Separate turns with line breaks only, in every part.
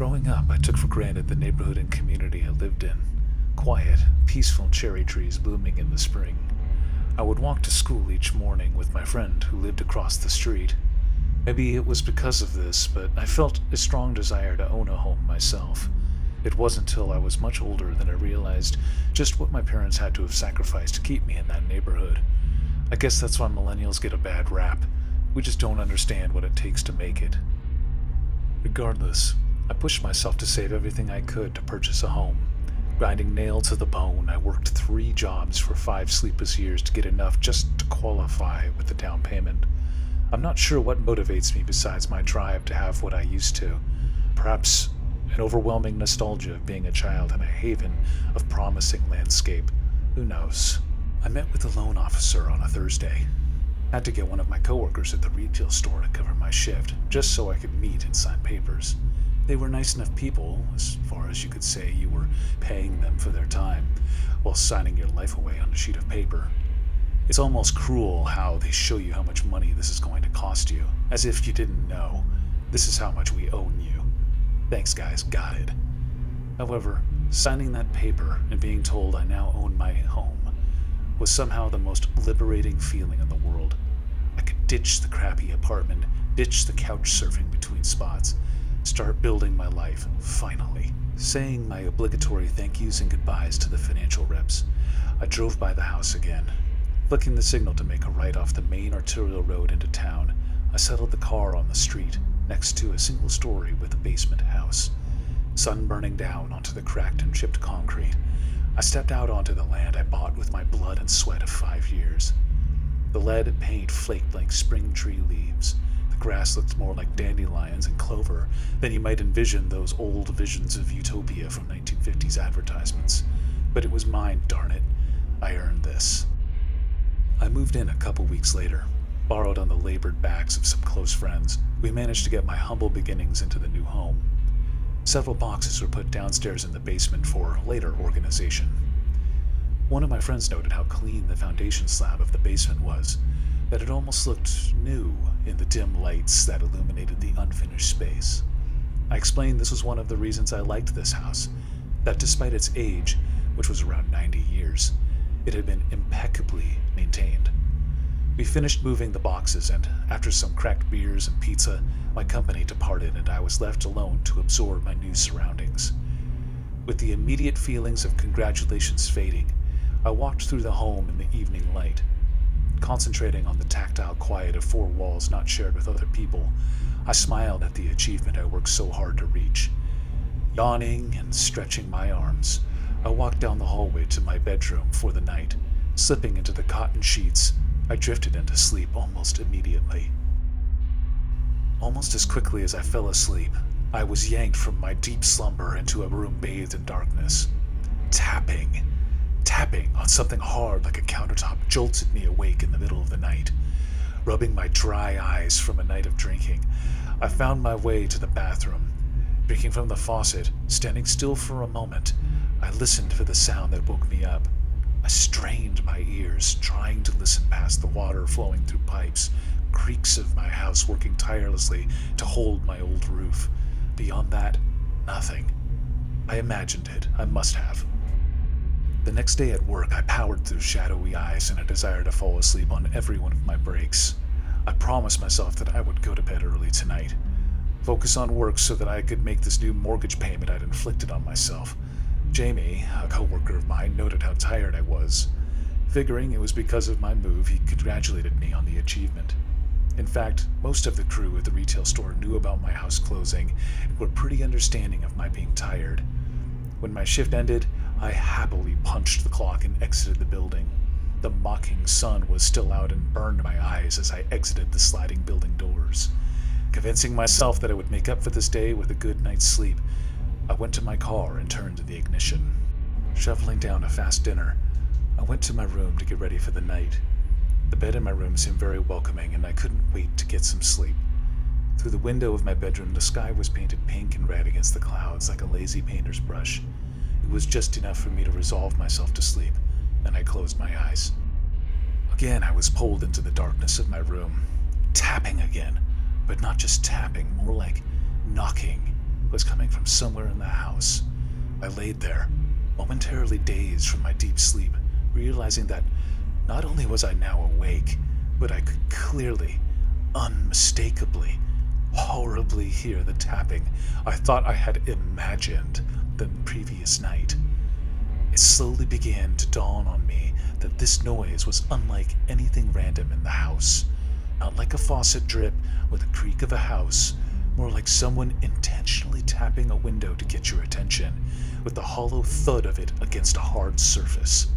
Growing up, I took for granted the neighborhood and community I lived in. Quiet, peaceful cherry trees blooming in the spring. I would walk to school each morning with my friend who lived across the street. Maybe it was because of this, but I felt a strong desire to own a home myself. It wasn't until I was much older that I realized just what my parents had to have sacrificed to keep me in that neighborhood. I guess that's why millennials get a bad rap. We just don't understand what it takes to make it. Regardless, I pushed myself to save everything I could to purchase a home. Grinding nail to the bone, I worked three jobs for five sleepless years to get enough just to qualify with the down payment. I'm not sure what motivates me besides my drive to have what I used to. Perhaps an overwhelming nostalgia of being a child in a haven of promising landscape. Who knows? I met with the loan officer on a Thursday. Had to get one of my coworkers at the retail store to cover my shift, just so I could meet and sign papers. They were nice enough people, as far as you could say you were paying them for their time, while signing your life away on a sheet of paper. It's almost cruel how they show you how much money this is going to cost you, as if you didn't know. This is how much we own you. Thanks, guys, got it. However, signing that paper and being told I now own my home was somehow the most liberating feeling in the world. I could ditch the crappy apartment, ditch the couch surfing between spots, start building my life, finally. Saying my obligatory thank yous and goodbyes to the financial reps, I drove by the house again. Flicking the signal to make a right off the main arterial road into town, I settled the car on the street next to a single story with a basement house. Sun burning down onto the cracked and chipped concrete, I stepped out onto the land I bought with my blood and sweat of five years. The lead paint flaked like spring tree leaves. Grass looked more like dandelions and clover than you might envision those old visions of utopia from 1950s advertisements. But it was mine, darn it. I earned this. I moved in a couple weeks later, borrowed on the labored backs of some close friends. We managed to get my humble beginnings into the new home. Several boxes were put downstairs in the basement for later organization. One of my friends noted how clean the foundation slab of the basement was, that it almost looked new in the dim lights that illuminated the unfinished space. I explained this was one of the reasons I liked this house, that despite its age, which was around 90 years, it had been impeccably maintained. We finished moving the boxes, and after some cracked beers and pizza, my company departed and I was left alone to absorb my new surroundings. With the immediate feelings of congratulations fading, I walked through the home in the evening light. Concentrating on the tactile quiet of four walls not shared with other people, I smiled at the achievement I worked so hard to reach. Yawning and stretching my arms, I walked down the hallway to my bedroom for the night. Slipping into the cotton sheets, I drifted into sleep almost immediately. Almost as quickly as I fell asleep, I was yanked from my deep slumber into a room bathed in darkness. Tapping, tapping on something hard like a countertop jolted me awake in the middle of the night. Rubbing my dry eyes from a night of drinking, I found my way to the bathroom. Drinking from the faucet, standing still for a moment, I listened for the sound that woke me up. I strained my ears, trying to listen past the water flowing through pipes, creaks of my house working tirelessly to hold my old roof. Beyond that, nothing. I imagined it. I must have. The next day at work, I powered through shadowy eyes and a desire to fall asleep on every one of my breaks. I promised myself that I would go to bed early tonight. Focus on work so that I could make this new mortgage payment I'd inflicted on myself. Jamie, a coworker of mine, noted how tired I was. Figuring it was because of my move, he congratulated me on the achievement. In fact, most of the crew at the retail store knew about my house closing and were pretty understanding of my being tired. When my shift ended, I happily punched the clock and exited the building. The mocking sun was still out and burned my eyes as I exited the sliding building doors. Convincing myself that I would make up for this day with a good night's sleep, I went to my car and turned the ignition. Shoveling down a fast dinner, I went to my room to get ready for the night. The bed in my room seemed very welcoming, and I couldn't wait to get some sleep. Through the window of my bedroom, the sky was painted pink and red against the clouds like a lazy painter's brush. It was just enough for me to resolve myself to sleep, and I closed my eyes. Again, I was pulled into the darkness of my room, tapping again, but not just tapping, more like knocking. was coming from somewhere in the house. I laid there, momentarily dazed from my deep sleep, realizing that not only was I now awake, but I could clearly, unmistakably, horribly hear the tapping I thought I had imagined the previous night. It slowly began to dawn on me that this noise was unlike anything random in the house. Not like a faucet drip or the creak of a house, more like someone intentionally tapping a window to get your attention, with the hollow thud of it against a hard surface.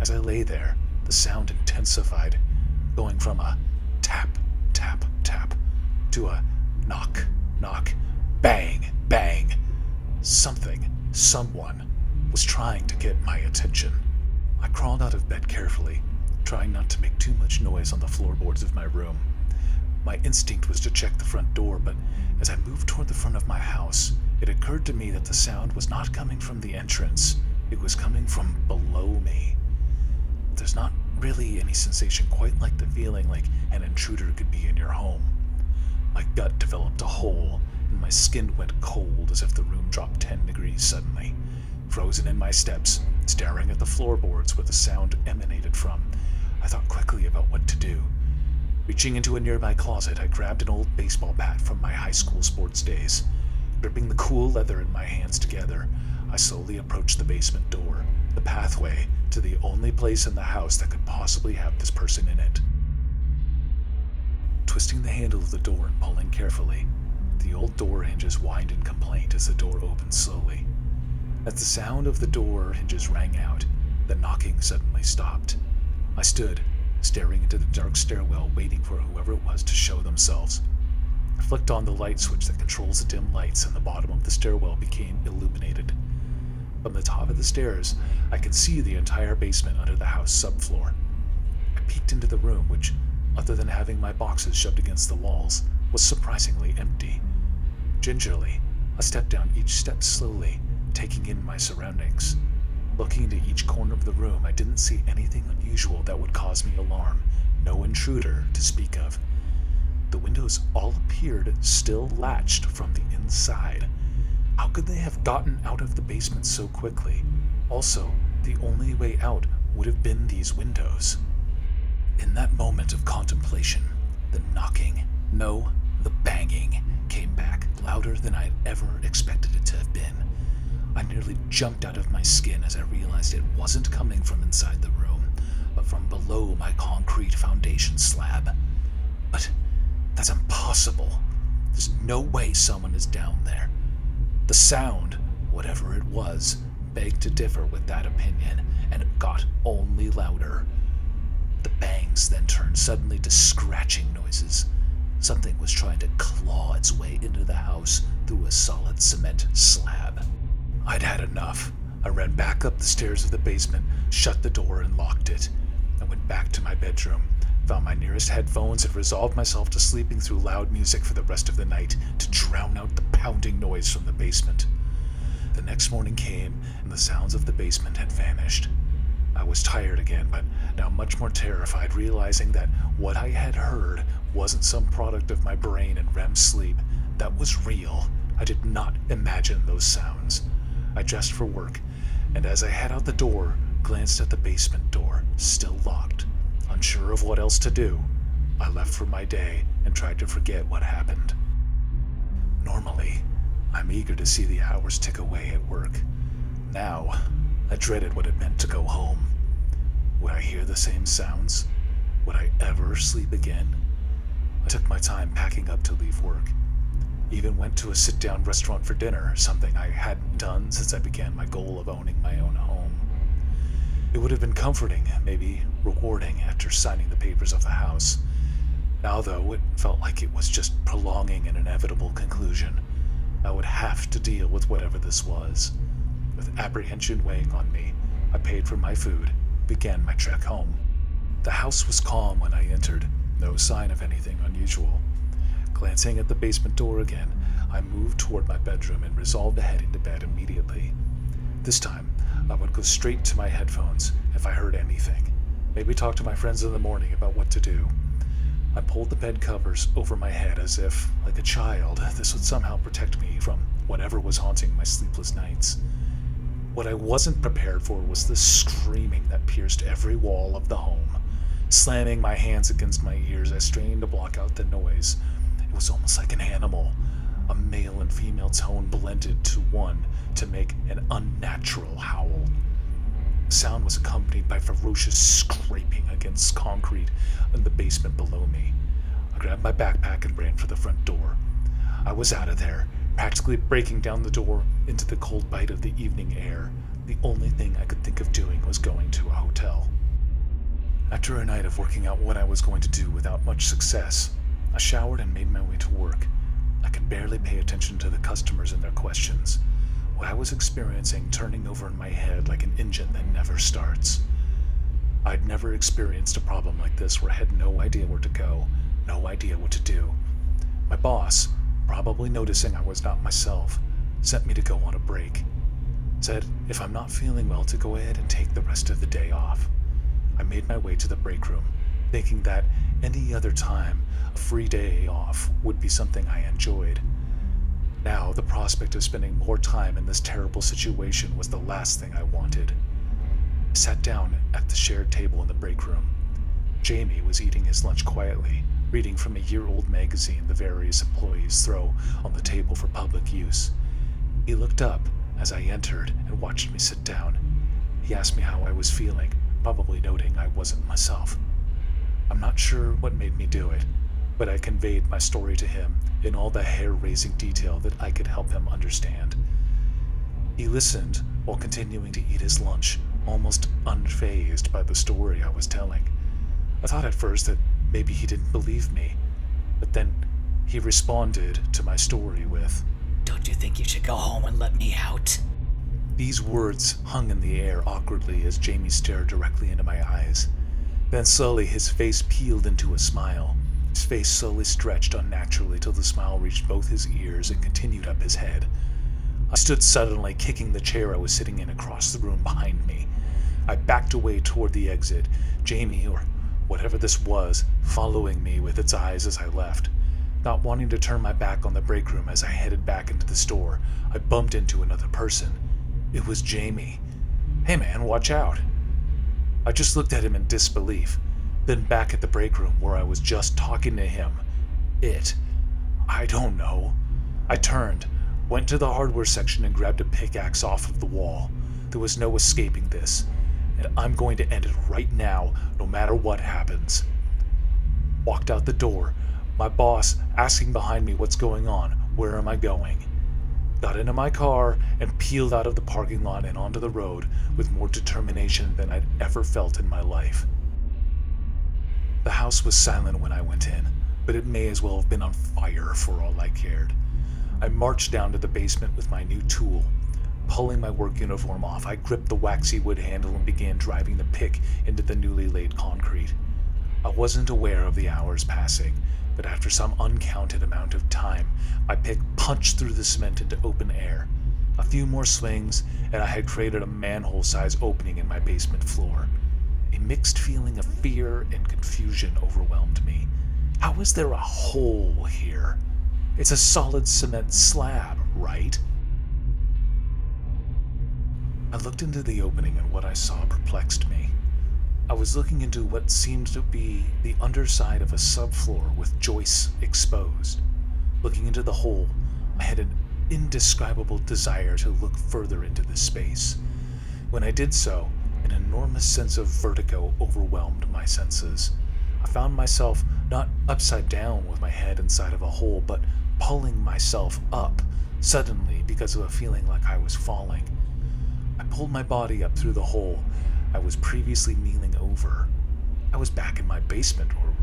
As I lay there, the sound intensified, going from a tap, tap, tap to a knock, knock, bang, bang. Something, someone, was trying to get my attention. I crawled out of bed carefully, trying not to make too much noise on the floorboards of my room. My instinct was to check the front door, but as I moved toward the front of my house, it occurred to me that the sound was not coming from the entrance, it was coming from below me. There's not really any sensation quite like the feeling like an intruder could be in your home. My gut developed a hole, my skin went cold as if the room dropped 10 degrees suddenly. Frozen in my steps, staring at the floorboards where the sound emanated from, I thought quickly about what to do. Reaching into a nearby closet, I grabbed an old baseball bat from my high school sports days. Gripping the cool leather in my hands together, I slowly approached the basement door, the pathway to the only place in the house that could possibly have this person in it. Twisting the handle of the door and pulling carefully, the old door hinges whined in complaint as the door opened slowly. As the sound of the door hinges rang out, the knocking suddenly stopped. I stood, staring into the dark stairwell, waiting for whoever it was to show themselves. I flicked on the light switch that controls the dim lights, and the bottom of the stairwell became illuminated. From the top of the stairs, I could see the entire basement under the house subfloor. I peeked into the room, which, other than having my boxes shoved against the walls, was surprisingly empty. Gingerly, I stepped down each step slowly, taking in my surroundings. Looking into each corner of the room, I didn't see anything unusual that would cause me alarm, no intruder to speak of. The windows all appeared still latched from the inside. How could they have gotten out of the basement so quickly? Also, the only way out would have been these windows. In that moment of contemplation, the knocking, no, the banging, came back louder than I had ever expected it to have been. I nearly jumped out of my skin as I realized it wasn't coming from inside the room, but from below my concrete foundation slab. But that's impossible. There's no way someone is down there. The sound, whatever it was, begged to differ with that opinion, and it got only louder. The bangs then turned suddenly to scratching noises. Something was trying to claw its way into the house through a solid cement slab. I'd had enough. I ran back up the stairs of the basement, shut the door, and locked it. I went back to my bedroom, found my nearest headphones, and resolved myself to sleeping through loud music for the rest of the night to drown out the pounding noise from the basement. The next morning came, and the sounds of the basement had vanished. I was tired again, but now much more terrified, realizing that what I had heard wasn't some product of my brain and REM sleep. That was real. I did not imagine those sounds. I dressed for work, and as I head out the door, glanced at the basement door, still locked. Unsure of what else to do, I left for my day and tried to forget what happened. Normally, I'm eager to see the hours tick away at work. Now, I dreaded what it meant to go home. Would I hear the same sounds? Would I ever sleep again? I took my time packing up to leave work. Even went to a sit down restaurant for dinner, something I hadn't done since I began my goal of owning my own home. It would have been comforting, maybe rewarding, after signing the papers of the house. Now, though, it felt like it was just prolonging an inevitable conclusion. I would have to deal with whatever this was. With apprehension weighing on me, I paid for my food, began my trek home. The house was calm when I entered, no sign of anything unusual. Glancing at the basement door again, I moved toward my bedroom and resolved to head into bed immediately. This time, I would go straight to my headphones if I heard anything. Maybe talk to my friends in the morning about what to do. I pulled the bed covers over my head as if, like a child, this would somehow protect me from whatever was haunting my sleepless nights. What I wasn't prepared for was the screaming that pierced every wall of the home. Slamming my hands against my ears, I strained to block out the noise. It was almost like an animal, a male and female tone blended to one to make an unnatural howl. The sound was accompanied by ferocious scraping against concrete in the basement below me. I grabbed my backpack and ran for the front door. I was out of there, practically breaking down the door into the cold bite of the evening air. The only thing I could think of doing was going to a hotel. After a night of working out what I was going to do without much success, I showered and made my way to work. I could barely pay attention to the customers and their questions. What I was experiencing turning over in my head like an engine that never starts. I'd never experienced a problem like this where I had no idea where to go, no idea what to do. My boss, probably noticing I was not myself, sent me to go on a break. Said if I'm not feeling well to go ahead and take the rest of the day off. I made my way to the break room, thinking that any other time a free day off would be something I enjoyed. Now, the prospect of spending more time in this terrible situation was the last thing I wanted. I sat down at the shared table in the break room. Jamie was eating his lunch quietly, reading from a year old magazine the various employees throw on the table for public use. He looked up as I entered and watched me sit down. He asked me how I was feeling, probably noting I wasn't myself. I'm not sure what made me do it, but I conveyed my story to him in all the hair raising detail that I could help him understand. He listened while continuing to eat his lunch, almost unfazed by the story I was telling. I thought at first that Maybe he didn't believe me. But then he responded to my story with,
Don't you think you should go home and let me out?
These words hung in the air awkwardly as Jamie stared directly into my eyes. Then slowly his face peeled into a smile. His face slowly stretched unnaturally till the smile reached both his ears and continued up his head. I stood suddenly, kicking the chair I was sitting in across the room behind me. I backed away toward the exit. Jamie, or whatever this was, following me with its eyes as I left. Not wanting to turn my back on the break room as I headed back into the store, I bumped into another person. It was Jamie. Hey man, watch out. I just looked at him in disbelief, then back at the break room where I was just talking to him. It. I don't know. I turned, went to the hardware section, and grabbed a pickaxe off of the wall. There was no escaping this and I'm going to end it right now, no matter what happens. Walked out the door, my boss asking behind me what's going on, where am I going? Got into my car and peeled out of the parking lot and onto the road with more determination than I'd ever felt in my life. The house was silent when I went in, but it may as well have been on fire for all I cared. I marched down to the basement with my new tool Pulling my work uniform off, I gripped the waxy wood handle and began driving the pick into the newly laid concrete. I wasn't aware of the hours passing, but after some uncounted amount of time, my pick punched through the cement into open air. A few more swings, and I had created a manhole sized opening in my basement floor. A mixed feeling of fear and confusion overwhelmed me. How is there a hole here? It's a solid cement slab, right? I looked into the opening and what I saw perplexed me. I was looking into what seemed to be the underside of a subfloor with joists exposed. Looking into the hole, I had an indescribable desire to look further into the space. When I did so, an enormous sense of vertigo overwhelmed my senses. I found myself not upside down with my head inside of a hole, but pulling myself up suddenly because of a feeling like I was falling. I pulled my body up through the hole I was previously kneeling over. I was back in my basement, or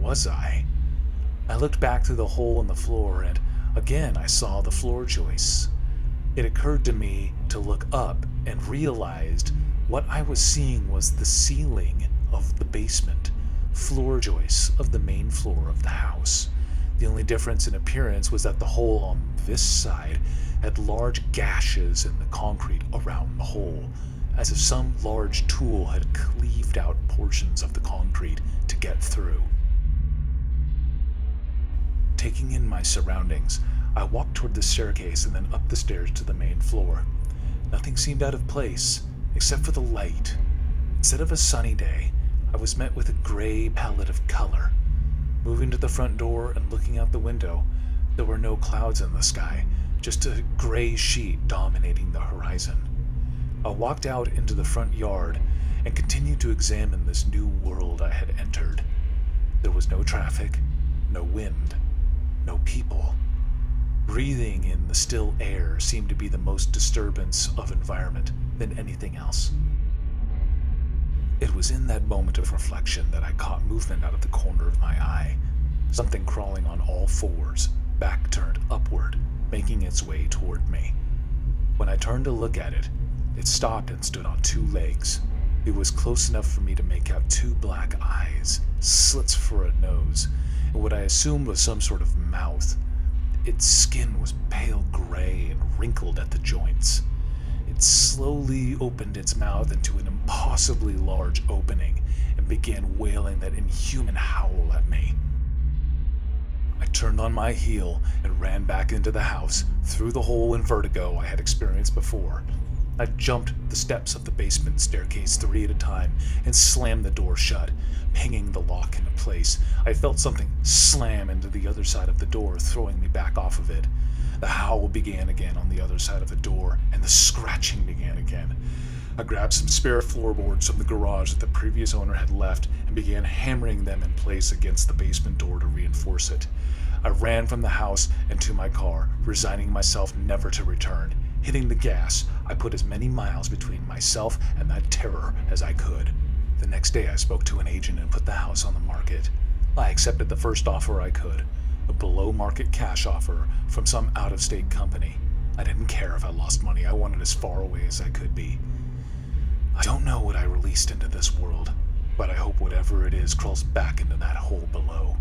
was I? I looked back through the hole in the floor, and again I saw the floor joists. It occurred to me to look up and realized what I was seeing was the ceiling of the basement, floor joists of the main floor of the house. The only difference in appearance was that the hole on this side had large gashes in the concrete around the hole, as if some large tool had cleaved out portions of the concrete to get through. Taking in my surroundings, I walked toward the staircase and then up the stairs to the main floor. Nothing seemed out of place, except for the light. Instead of a sunny day, I was met with a gray palette of color. Moving to the front door and looking out the window, there were no clouds in the sky, just a gray sheet dominating the horizon. I walked out into the front yard and continued to examine this new world I had entered. There was no traffic, no wind, no people. Breathing in the still air seemed to be the most disturbance of environment than anything else. It was in that moment of reflection that I caught movement out of the corner of my eye. Something crawling on all fours, back turned upward, making its way toward me. When I turned to look at it, it stopped and stood on two legs. It was close enough for me to make out two black eyes, slits for a nose, and what I assumed was some sort of mouth. Its skin was pale gray and wrinkled at the joints. It slowly opened its mouth into an impossibly large opening and began wailing that inhuman howl at me. I turned on my heel and ran back into the house, through the hole in vertigo I had experienced before. I jumped the steps of the basement staircase three at a time and slammed the door shut, pinging the lock into place. I felt something slam into the other side of the door, throwing me back off of it. The howl began again on the other side of the door, and the scratching began again. I grabbed some spare floorboards from the garage that the previous owner had left and began hammering them in place against the basement door to reinforce it. I ran from the house and to my car, resigning myself never to return. Hitting the gas, I put as many miles between myself and that terror as I could. The next day, I spoke to an agent and put the house on the market. I accepted the first offer I could a below market cash offer from some out of state company. I didn't care if I lost money, I wanted as far away as I could be. I don't know what I released into this world, but I hope whatever it is crawls back into that hole below.